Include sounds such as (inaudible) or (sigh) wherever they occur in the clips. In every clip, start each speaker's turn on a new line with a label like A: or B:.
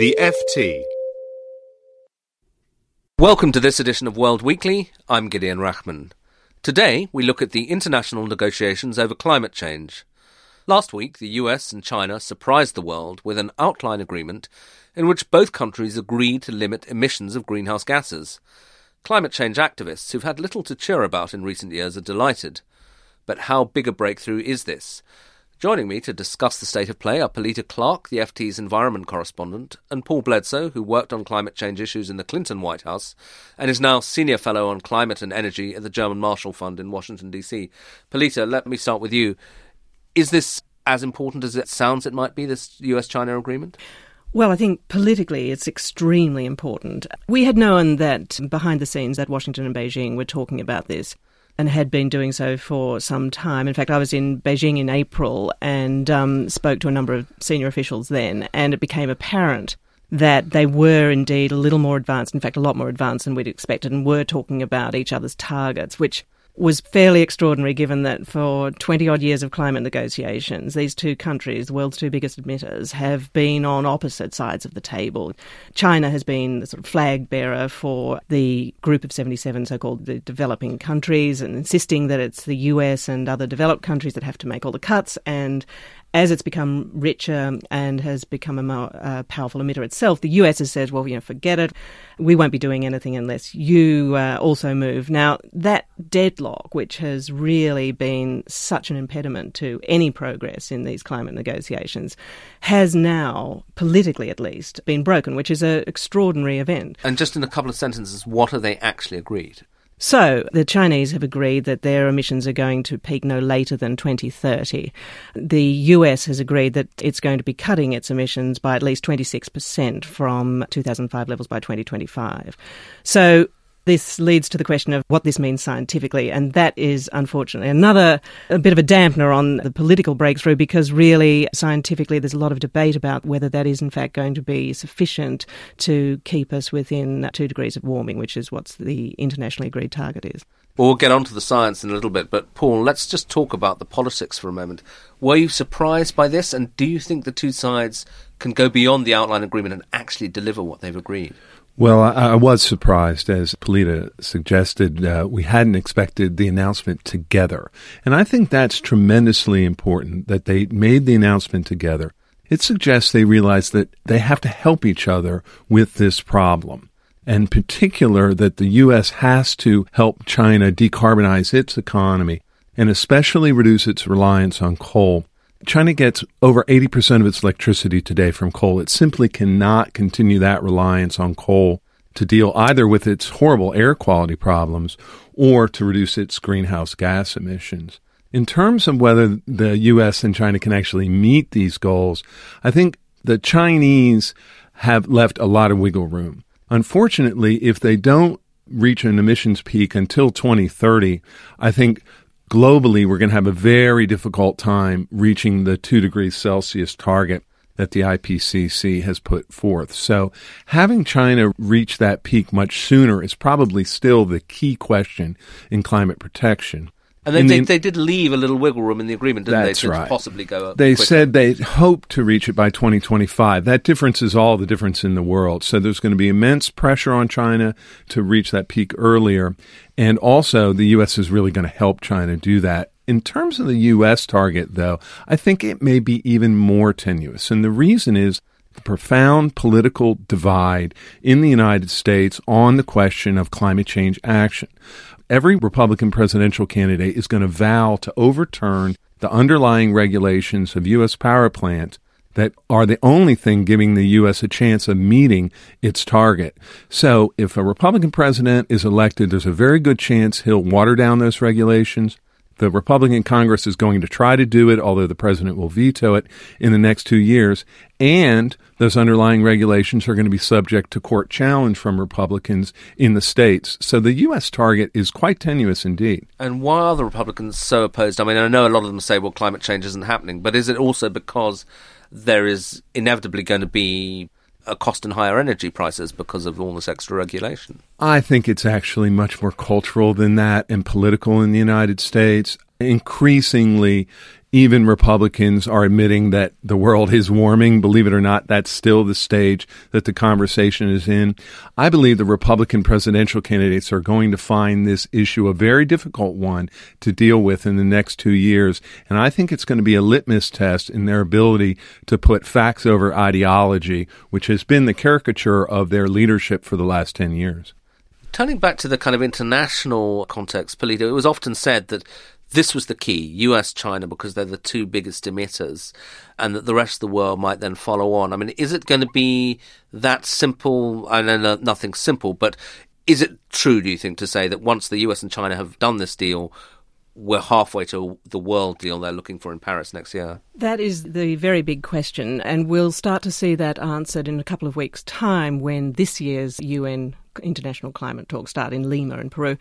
A: The FT.
B: Welcome to this edition of World Weekly. I'm Gideon Rachman. Today, we look at the international negotiations over climate change. Last week, the US and China surprised the world with an outline agreement in which both countries agreed to limit emissions of greenhouse gases. Climate change activists who've had little to cheer about in recent years are delighted. But how big a breakthrough is this? Joining me to discuss the state of play are Pilita Clark, the FT's environment correspondent, and Paul Bledsoe, who worked on climate change issues in the Clinton White House and is now senior fellow on climate and energy at the German Marshall Fund in Washington, D.C. Pilita, let me start with you. Is this as important as it sounds it might be, this US China agreement?
C: Well, I think politically it's extremely important. We had known that behind the scenes that Washington and Beijing were talking about this and had been doing so for some time. In fact, I was in Beijing in April and um, spoke to a number of senior officials then, and it became apparent that they were indeed a little more advanced, in fact, a lot more advanced than we'd expected, and were talking about each other's targets, which was fairly extraordinary given that for 20 odd years of climate negotiations, these two countries, the world's two biggest emitters, have been on opposite sides of the table. China has been the sort of flag bearer for the group of 77 so called the developing countries and insisting that it's the US and other developed countries that have to make all the cuts and as it's become richer and has become a more uh, powerful emitter itself, the US has said, well, you know, forget it. We won't be doing anything unless you uh, also move. Now, that deadlock, which has really been such an impediment to any progress in these climate negotiations, has now, politically at least, been broken, which is an extraordinary event.
B: And just in a couple of sentences, what have they actually agreed?
C: So the Chinese have agreed that their emissions are going to peak no later than 2030. The US has agreed that it's going to be cutting its emissions by at least 26% from 2005 levels by 2025. So this leads to the question of what this means scientifically, and that is unfortunately another bit of a dampener on the political breakthrough because really scientifically there's a lot of debate about whether that is in fact going to be sufficient to keep us within two degrees of warming, which is what the internationally agreed target is.
B: Well, we'll get on to the science in a little bit, but Paul, let's just talk about the politics for a moment. Were you surprised by this, and do you think the two sides can go beyond the outline agreement and actually deliver what they've agreed?
A: Well, I, I, was surprised, as Pilita suggested. Uh, we hadn't expected the announcement together. And I think that's tremendously important that they made the announcement together. It suggests they realize that they have to help each other with this problem. And in particular, that the U.S. has to help China decarbonize its economy and especially reduce its reliance on coal China gets over 80% of its electricity today from coal. It simply cannot continue that reliance on coal to deal either with its horrible air quality problems or to reduce its greenhouse gas emissions. In terms of whether the U.S. and China can actually meet these goals, I think the Chinese have left a lot of wiggle room. Unfortunately, if they don't reach an emissions peak until 2030, I think globally, we're going to have a very difficult time reaching the 2 degrees Celsius target that the IPCC has put forth. So having China reach that peak much sooner is probably still the key question in climate protection.
B: And then they, the, they did leave a little wiggle room in the agreement, didn't
A: that's
B: they? To
A: right.
B: possibly go up.
A: They said they hope to reach it by 2025. That difference is all the difference in the world. So there's going to be immense pressure on China to reach that peak earlier. And also, the U.S. is really going to help China do that. In terms of the U.S. target, though, I think it may be even more tenuous. And the reason is the profound political divide in the United States on the question of climate change action every Republican presidential candidate is going to vow to overturn the underlying regulations of U.S. power plants that are the only thing giving the U.S. a chance of meeting its target. So if a Republican president is elected, there's a very good chance he'll water down those regulations. The Republican Congress is going to try to do it, although the president will veto it in the next two years. And those underlying regulations are going to be subject to court challenge from Republicans in the states. So the U.S. target is quite tenuous indeed.
B: And why are the Republicans so opposed? I mean, I know a lot of them say, well, climate change isn't happening, but is it also because there is inevitably going to be cost in higher energy prices because of all this extra regulation?
A: I think it's actually much more cultural than that and political in the United States. Increasingly, even Republicans are admitting that the world is warming. Believe it or not, that's still the stage that the conversation is in. I believe the Republican presidential candidates are going to find this issue a very difficult one to deal with in the next two years. And I think it's going to be a litmus test in their ability to put facts over ideology, which has been the caricature of their leadership for the last 10 years.
B: Turning back to the kind of international context, Pilita, it was often said that this was the key US, China, because they're the two biggest emitters, and that the rest of the world might then follow on. I mean, is it going to be that simple? I know nothing simple, but is it true, do you think, to say that once the US and China have done this deal, we're halfway to the world deal they're looking for in Paris next year?
C: That is the very big question, and we'll start to see that answered in a couple of weeks' time when this year's UN International Climate Talks start in Lima in Peru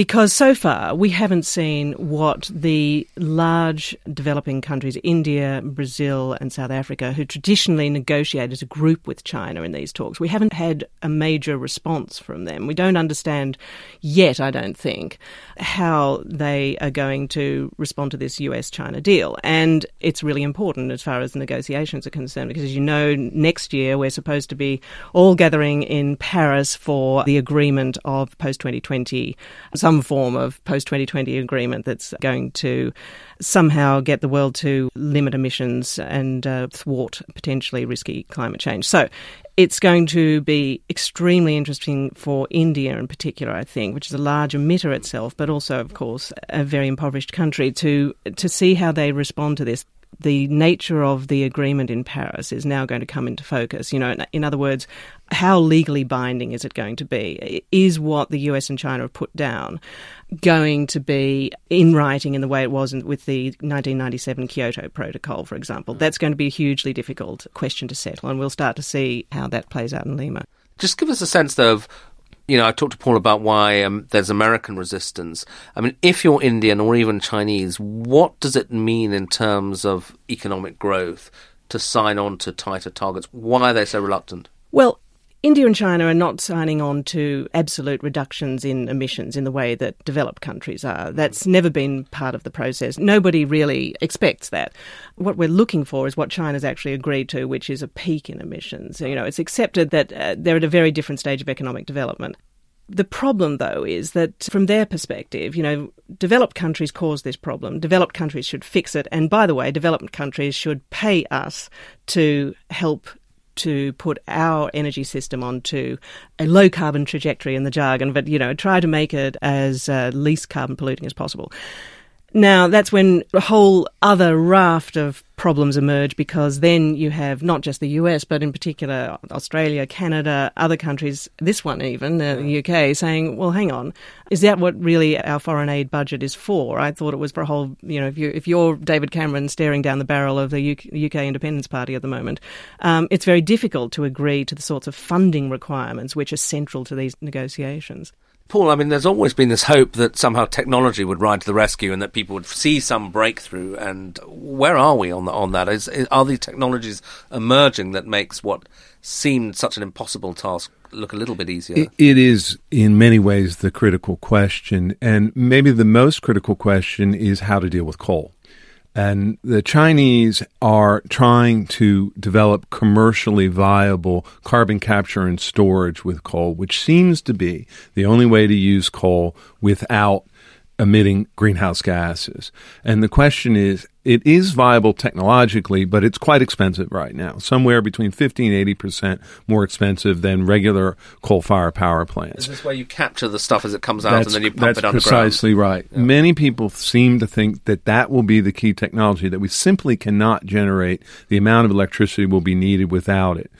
C: because so far we haven't seen what the large developing countries, India, Brazil, and South Africa, who traditionally negotiate as a group with China in these talks, we haven't had a major response from them. We don't understand yet, I don't think, how they are going to respond to this US China deal. And it's really important as far as the negotiations are concerned, because as you know, next year we're supposed to be all gathering in Paris for the agreement of post 2020 some form of post 2020 agreement that's going to somehow get the world to limit emissions and uh, thwart potentially risky climate change. So it's going to be extremely interesting for India in particular, I think, which is a large emitter itself, but also, of course, a very impoverished country, to to see how they respond to this the nature of the agreement in Paris is now going to come into focus. You know, in other words, how legally binding is it going to be? Is what the US and China have put down going to be in writing in the way it was with the 1997 Kyoto Protocol, for example? Mm. That's going to be a hugely difficult question to settle, and we'll start to see how that plays out in Lima.
B: Just give us a sense, though, of you know, I talked to Paul about why um, there's American resistance. I mean, if you're Indian or even Chinese, what does it mean in terms of economic growth to sign on to tighter targets? Why are they so reluctant?
C: Well, India and China are not signing on to absolute reductions in emissions in the way that developed countries are. That's never been part of the process. Nobody really expects that. What we're looking for is what China's actually agreed to, which is a peak in emissions. You know, it's accepted that uh, they're at a very different stage of economic development. The problem, though, is that from their perspective, you know, developed countries cause this problem. Developed countries should fix it. And by the way, developed countries should pay us to help to put our energy system onto a low carbon trajectory in the jargon, but, you know, try to make it as uh, least carbon polluting as possible. Now, that's when a whole other raft of problems emerge because then you have not just the US, but in particular Australia, Canada, other countries, this one even, the UK, saying, well, hang on, is that what really our foreign aid budget is for? I thought it was for a whole, you know, if, you, if you're David Cameron staring down the barrel of the UK, UK Independence Party at the moment, um, it's very difficult to agree to the sorts of funding requirements which are central to these negotiations.
B: Paul, I mean, there's always been this hope that somehow technology would ride to the rescue and that people would see some breakthrough. And where are we on the, on that? Is, is, are these technologies emerging that makes what seemed such an impossible task look a little bit easier?
A: it, it is, in many ways, the critical question. And maybe the most critical question is how to deal with coal. And the Chinese are trying to develop commercially viable carbon capture and storage with coal, which seems to be the only way to use coal without emitting greenhouse gases. And the question is, it is viable technologically, but it's quite expensive right now, somewhere between 50 and 80% more expensive than regular coal fired power plants.
B: Is this where you capture the stuff as it comes out
A: that's,
B: and then you pump
A: it
B: underground?
A: That's precisely right. Yeah. Many people seem to think that that will be the key technology, that we simply cannot generate the amount of electricity will be needed without it.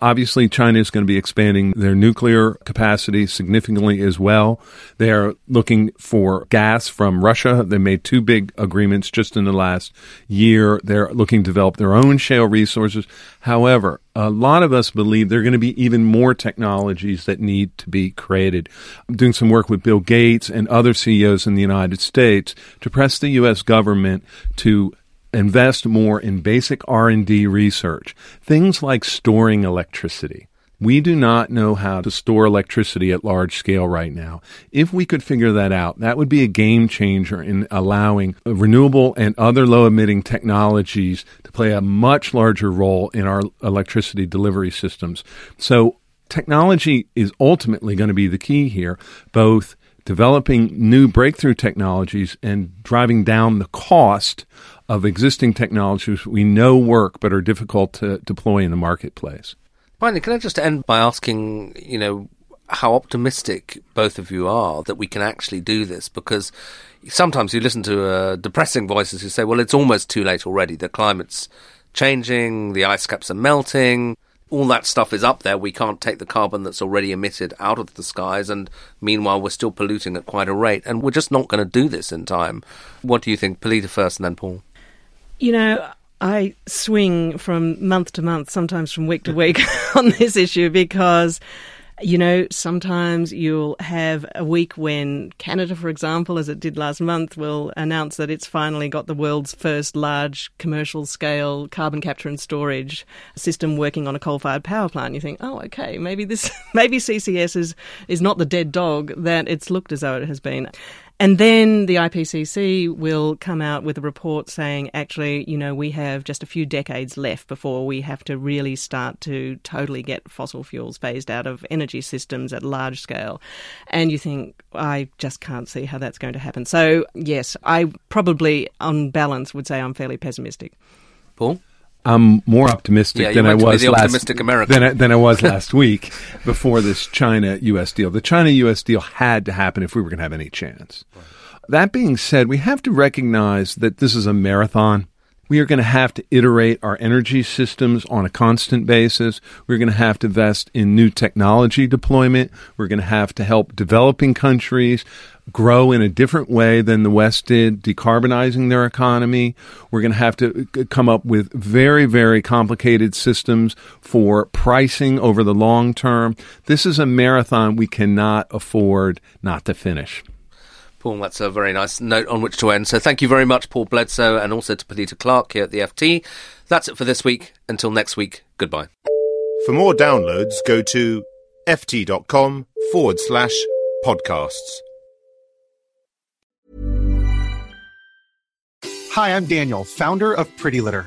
A: Obviously, China is going to be expanding their nuclear capacity significantly as well. They are looking for gas from Russia. They made two big agreements just in the last year. They're looking to develop their own shale resources. However, a lot of us believe there are going to be even more technologies that need to be created. I'm doing some work with Bill Gates and other CEOs in the United States to press the U.S. government to invest more in basic R&D research, things like storing electricity. We do not know how to store electricity at large scale right now. If we could figure that out, that would be a game changer in allowing renewable and other low emitting technologies to play a much larger role in our electricity delivery systems. So technology is ultimately going to be the key here, both developing new breakthrough technologies and driving down the cost of existing technologies we know work but are difficult to deploy in the marketplace.
B: Finally, can I just end by asking, you know, how optimistic both of you are that we can actually do this? Because sometimes you listen to uh, depressing voices who say, well, it's almost too late already. The climate's changing, the ice caps are melting, all that stuff is up there. We can't take the carbon that's already emitted out of the skies, and meanwhile, we're still polluting at quite a rate, and we're just not going to do this in time. What do you think? Pilita first, and then Paul.
C: You know, I swing from month to month, sometimes from week to week (laughs) on this issue because you know, sometimes you'll have a week when Canada, for example, as it did last month, will announce that it's finally got the world's first large commercial scale carbon capture and storage system working on a coal fired power plant. You think, oh, okay, maybe this, (laughs) maybe CCS is, is not the dead dog that it's looked as though it has been. And then the IPCC will come out with a report saying, actually, you know, we have just a few decades left before we have to really start to totally get fossil fuels phased out of energy systems at large scale. And you think, I just can't see how that's going to happen. So, yes, I probably, on balance, would say I'm fairly pessimistic.
B: Paul?
A: I'm more optimistic
B: yeah,
A: than I was
B: last
A: than I, than I was (laughs) last week before this China U.S. deal. The China U.S. deal had to happen if we were going to have any chance. Right. That being said, we have to recognize that this is a marathon. We are going to have to iterate our energy systems on a constant basis. We're going to have to invest in new technology deployment. We're going to have to help developing countries grow in a different way than the West did, decarbonizing their economy. We're going to have to uh, come up with very, very complicated systems for pricing over the long term. This is a marathon we cannot afford not to finish.
B: Paul, that's a very nice note on which to end. So thank you very much, Paul Bledsoe, and also to Pilita Clark here at the FT. That's it for this week. Until next week, goodbye.
D: For more downloads, go to ft.com forward slash podcasts.
E: Hi, I'm Daniel, founder of Pretty Litter.